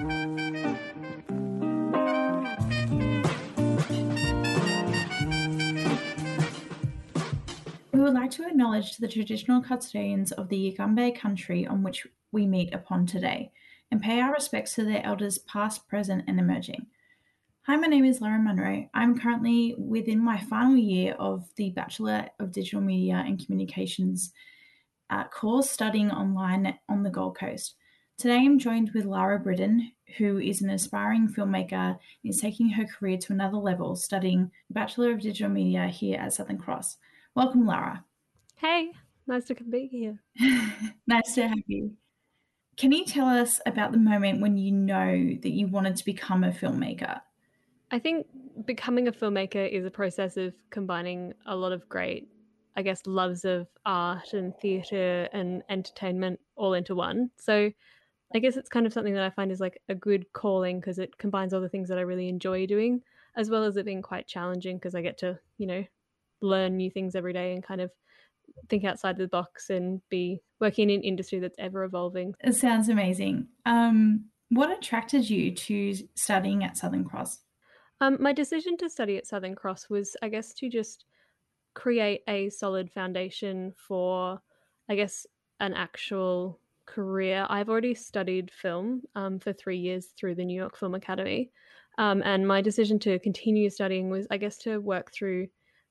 We would like to acknowledge the traditional custodians of the Yugambeh country on which we meet upon today and pay our respects to their elders past, present, and emerging. Hi, my name is Lauren Munro. I'm currently within my final year of the Bachelor of Digital Media and Communications uh, course studying online on the Gold Coast. Today I'm joined with Lara Britton, who is an aspiring filmmaker and is taking her career to another level studying Bachelor of Digital Media here at Southern Cross. Welcome, Lara. Hey, nice to be here. nice to have you. Can you tell us about the moment when you know that you wanted to become a filmmaker? I think becoming a filmmaker is a process of combining a lot of great, I guess, loves of art and theatre and entertainment all into one. So I guess it's kind of something that I find is like a good calling because it combines all the things that I really enjoy doing, as well as it being quite challenging because I get to, you know, learn new things every day and kind of think outside the box and be working in an industry that's ever evolving. It sounds amazing. Um, what attracted you to studying at Southern Cross? Um, my decision to study at Southern Cross was, I guess, to just create a solid foundation for, I guess, an actual career. I've already studied film um, for three years through the New York Film Academy. Um, and my decision to continue studying was, I guess, to work through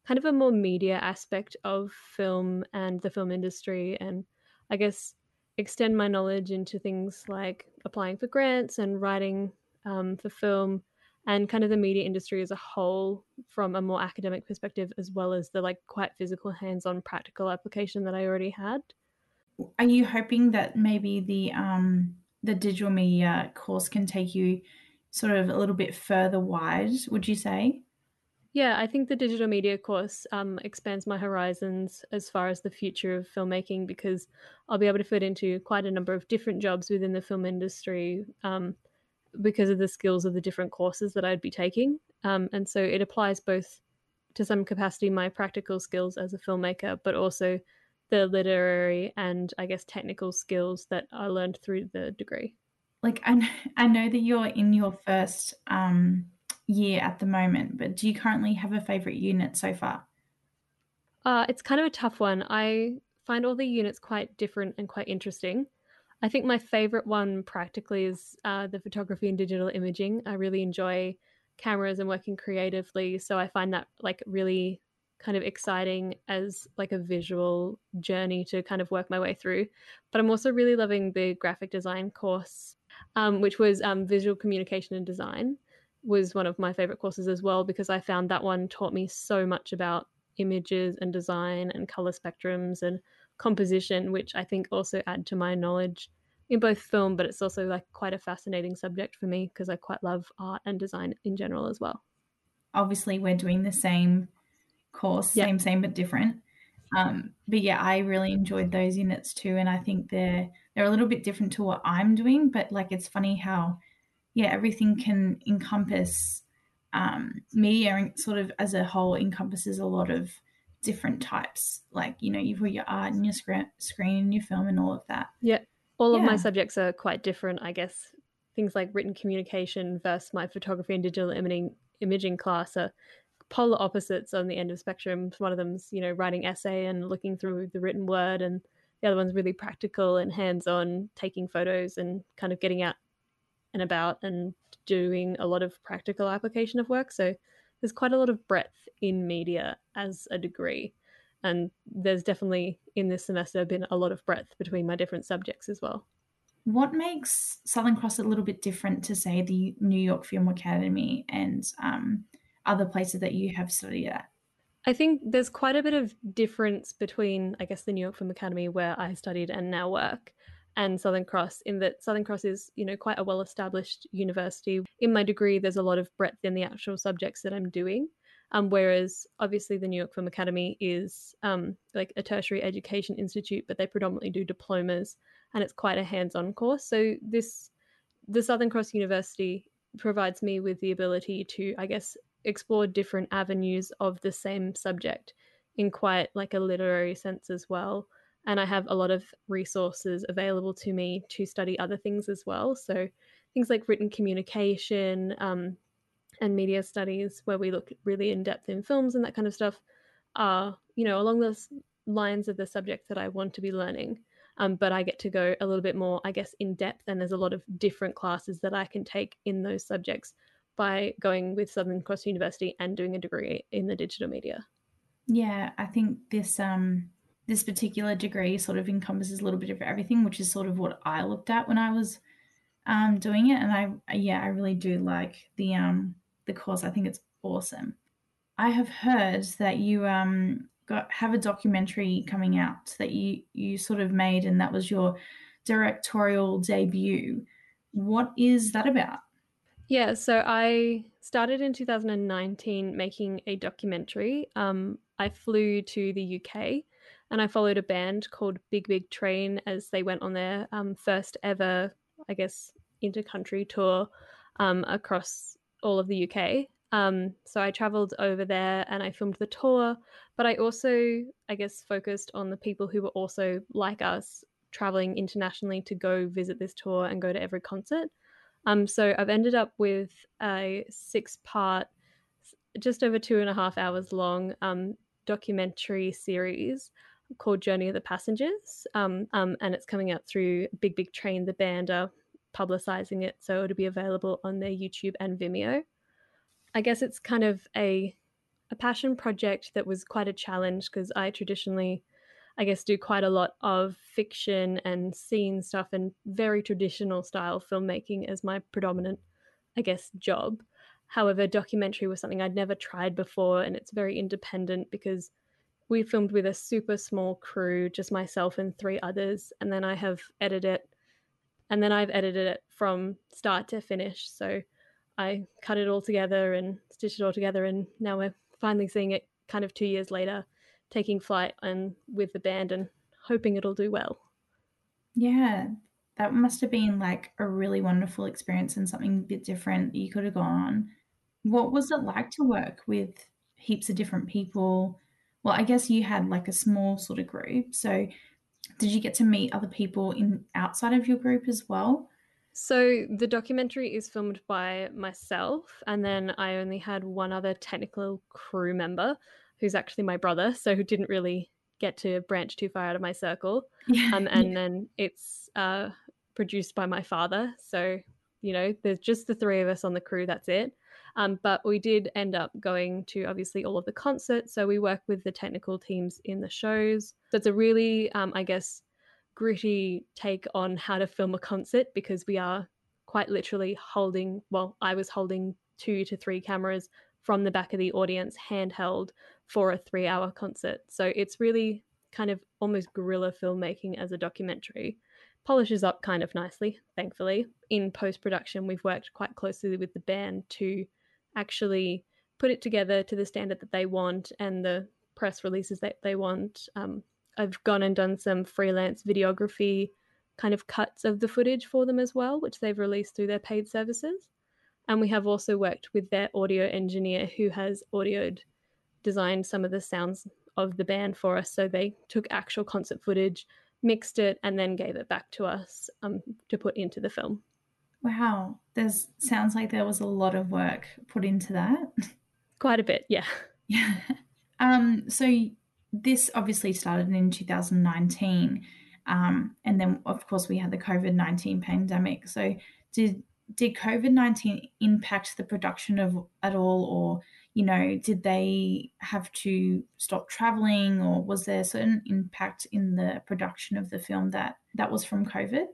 kind of a more media aspect of film and the film industry, and I guess extend my knowledge into things like applying for grants and writing um, for film and kind of the media industry as a whole from a more academic perspective as well as the like quite physical hands-on practical application that I already had. Are you hoping that maybe the um the digital media course can take you sort of a little bit further wide, would you say? Yeah, I think the digital media course um, expands my horizons as far as the future of filmmaking because I'll be able to fit into quite a number of different jobs within the film industry um, because of the skills of the different courses that I'd be taking. Um, and so it applies both to some capacity my practical skills as a filmmaker, but also the literary and I guess technical skills that I learned through the degree. Like I, I know that you're in your first um, year at the moment, but do you currently have a favorite unit so far? Uh, it's kind of a tough one. I find all the units quite different and quite interesting. I think my favorite one practically is uh, the photography and digital imaging. I really enjoy cameras and working creatively, so I find that like really kind of exciting as like a visual journey to kind of work my way through. But I'm also really loving the graphic design course, um, which was um, visual communication and design was one of my favorite courses as well because I found that one taught me so much about images and design and color spectrums and composition, which I think also add to my knowledge in both film, but it's also like quite a fascinating subject for me because I quite love art and design in general as well. Obviously, we're doing the same course, yep. same, same, but different. Um, but yeah, I really enjoyed those units too, and I think they're they're a little bit different to what I'm doing. But like, it's funny how yeah, everything can encompass um, media sort of as a whole encompasses a lot of different types. Like, you know, you've got your art and your screen, screen and your film and all of that. Yeah. All yeah. of my subjects are quite different, I guess. Things like written communication versus my photography and digital imaging, imaging class are polar opposites on the end of spectrum. One of them's, you know, writing essay and looking through the written word and the other one's really practical and hands-on, taking photos and kind of getting out and about and doing a lot of practical application of work. So there's quite a lot of breadth in media as a degree. And there's definitely in this semester been a lot of breadth between my different subjects as well. What makes Southern Cross a little bit different to, say, the New York Film Academy and um, other places that you have studied at? I think there's quite a bit of difference between, I guess, the New York Film Academy where I studied and now work and Southern Cross in that Southern Cross is, you know, quite a well established university. In my degree, there's a lot of breadth in the actual subjects that I'm doing. Um, whereas obviously the New York Film Academy is um, like a tertiary education institute, but they predominantly do diplomas and it's quite a hands-on course. So this the Southern Cross University provides me with the ability to, I guess, explore different avenues of the same subject in quite like a literary sense as well and I have a lot of resources available to me to study other things as well. So things like written communication um, and media studies, where we look really in depth in films and that kind of stuff, are you know along those lines of the subjects that I want to be learning. Um, but I get to go a little bit more, I guess, in depth, and there's a lot of different classes that I can take in those subjects by going with Southern Cross University and doing a degree in the digital media. Yeah, I think this um this particular degree sort of encompasses a little bit of everything, which is sort of what I looked at when I was um, doing it. And I, yeah, I really do like the um, the course. I think it's awesome. I have heard that you um, got have a documentary coming out that you you sort of made, and that was your directorial debut. What is that about? Yeah, so I started in 2019 making a documentary. Um, I flew to the UK and I followed a band called Big Big Train as they went on their um, first ever, I guess, inter-country tour um, across all of the UK. Um, so I traveled over there and I filmed the tour, but I also, I guess, focused on the people who were also like us, traveling internationally to go visit this tour and go to every concert. Um, so I've ended up with a six-part, just over two and a half hours long um, documentary series called Journey of the Passengers, um, um, and it's coming out through Big Big Train. The band are publicizing it, so it'll be available on their YouTube and Vimeo. I guess it's kind of a a passion project that was quite a challenge because I traditionally, I guess, do quite a lot of fiction and scene stuff and very traditional style filmmaking as my predominant, I guess, job. However, documentary was something I'd never tried before, and it's very independent because we filmed with a super small crew, just myself and three others, and then I have edited it, and then I've edited it from start to finish. So I cut it all together and stitched it all together, and now we're finally seeing it kind of two years later, taking flight and with the band and hoping it'll do well. Yeah, that must have been like a really wonderful experience and something a bit different that you could have gone on. What was it like to work with heaps of different people? well, I guess you had like a small sort of group. So did you get to meet other people in outside of your group as well? So the documentary is filmed by myself, and then I only had one other technical crew member, who's actually my brother, so who didn't really get to branch too far out of my circle. Yeah, um, and yeah. then it's uh, produced by my father, so you know there's just the three of us on the crew. That's it. Um, but we did end up going to obviously all of the concerts. So we work with the technical teams in the shows. So it's a really, um, I guess, gritty take on how to film a concert because we are quite literally holding, well, I was holding two to three cameras from the back of the audience handheld for a three hour concert. So it's really kind of almost guerrilla filmmaking as a documentary. Polishes up kind of nicely, thankfully. In post production, we've worked quite closely with the band to actually put it together to the standard that they want and the press releases that they want. Um, I've gone and done some freelance videography kind of cuts of the footage for them as well, which they've released through their paid services. And we have also worked with their audio engineer who has audioed, designed some of the sounds of the band for us. So they took actual concert footage, mixed it, and then gave it back to us um, to put into the film. Wow, there's sounds like there was a lot of work put into that. Quite a bit, yeah. Yeah. Um, so this obviously started in 2019, um, and then of course we had the COVID 19 pandemic. So did did COVID 19 impact the production of at all, or you know, did they have to stop traveling, or was there a certain impact in the production of the film that that was from COVID?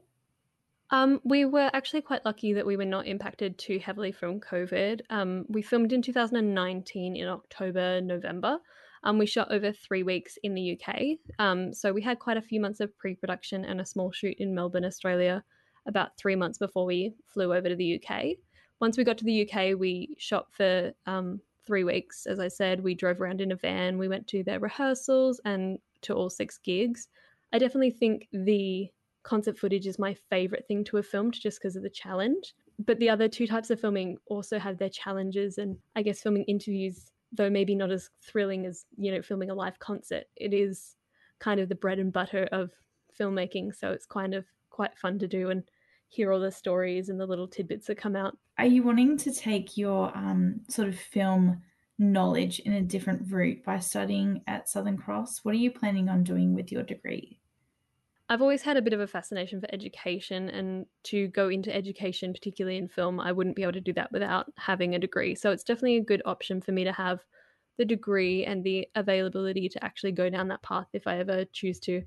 Um, we were actually quite lucky that we were not impacted too heavily from COVID. Um, we filmed in 2019 in October, November. Um, we shot over three weeks in the UK. Um, so we had quite a few months of pre production and a small shoot in Melbourne, Australia, about three months before we flew over to the UK. Once we got to the UK, we shot for um, three weeks. As I said, we drove around in a van. We went to their rehearsals and to all six gigs. I definitely think the concert footage is my favorite thing to have filmed just because of the challenge. But the other two types of filming also have their challenges, and I guess filming interviews, though maybe not as thrilling as you know filming a live concert, it is kind of the bread and butter of filmmaking. So it's kind of quite fun to do, and hear all the stories and the little tidbits that come out. Are you wanting to take your um, sort of film knowledge in a different route by studying at Southern Cross? What are you planning on doing with your degree? I've always had a bit of a fascination for education, and to go into education, particularly in film, I wouldn't be able to do that without having a degree. So it's definitely a good option for me to have the degree and the availability to actually go down that path if I ever choose to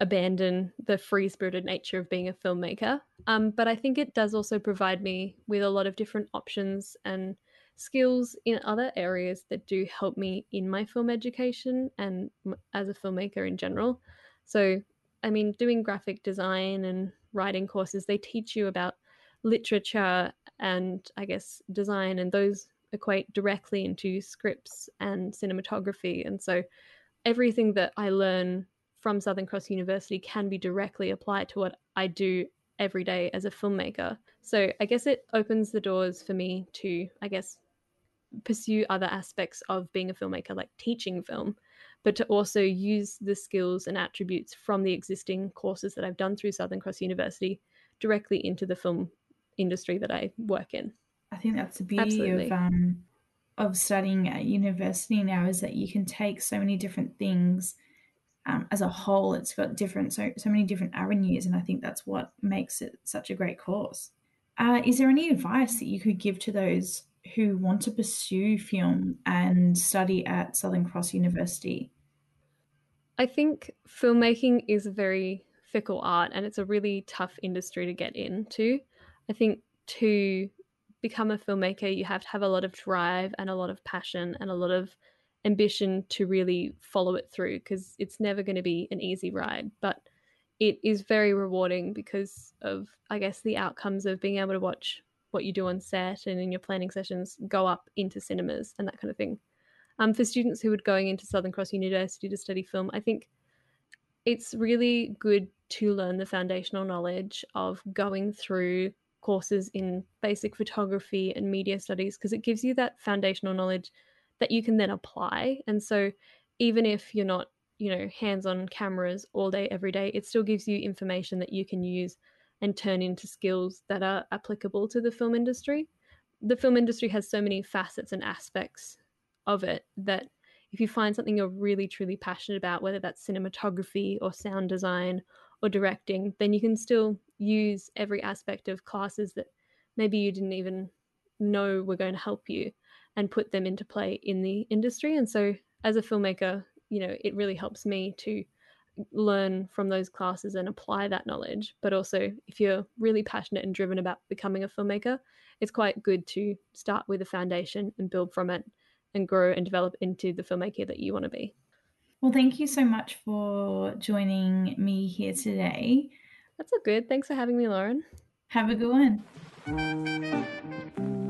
abandon the free spirited nature of being a filmmaker. Um, but I think it does also provide me with a lot of different options and skills in other areas that do help me in my film education and as a filmmaker in general. So I mean, doing graphic design and writing courses, they teach you about literature and I guess design, and those equate directly into scripts and cinematography. And so everything that I learn from Southern Cross University can be directly applied to what I do every day as a filmmaker. So I guess it opens the doors for me to, I guess, pursue other aspects of being a filmmaker, like teaching film, but to also use the skills and attributes from the existing courses that I've done through Southern Cross University directly into the film industry that I work in. I think that's the beauty Absolutely. of um, of studying at university now is that you can take so many different things um, as a whole. It's got different so so many different avenues, and I think that's what makes it such a great course. Uh, is there any advice that you could give to those who want to pursue film and study at Southern Cross University? I think filmmaking is a very fickle art and it's a really tough industry to get into. I think to become a filmmaker, you have to have a lot of drive and a lot of passion and a lot of ambition to really follow it through because it's never going to be an easy ride. But it is very rewarding because of, I guess, the outcomes of being able to watch what you do on set and in your planning sessions go up into cinemas and that kind of thing. Um, for students who are going into Southern Cross University to study film, I think it's really good to learn the foundational knowledge of going through courses in basic photography and media studies because it gives you that foundational knowledge that you can then apply. And so, even if you're not, you know, hands on cameras all day, every day, it still gives you information that you can use and turn into skills that are applicable to the film industry. The film industry has so many facets and aspects of it that if you find something you're really truly passionate about, whether that's cinematography or sound design or directing, then you can still use every aspect of classes that maybe you didn't even know were going to help you and put them into play in the industry. And so, as a filmmaker, you know, it really helps me to learn from those classes and apply that knowledge. But also, if you're really passionate and driven about becoming a filmmaker, it's quite good to start with a foundation and build from it and grow and develop into the filmmaker that you want to be. Well, thank you so much for joining me here today. That's all good. Thanks for having me, Lauren. Have a good one.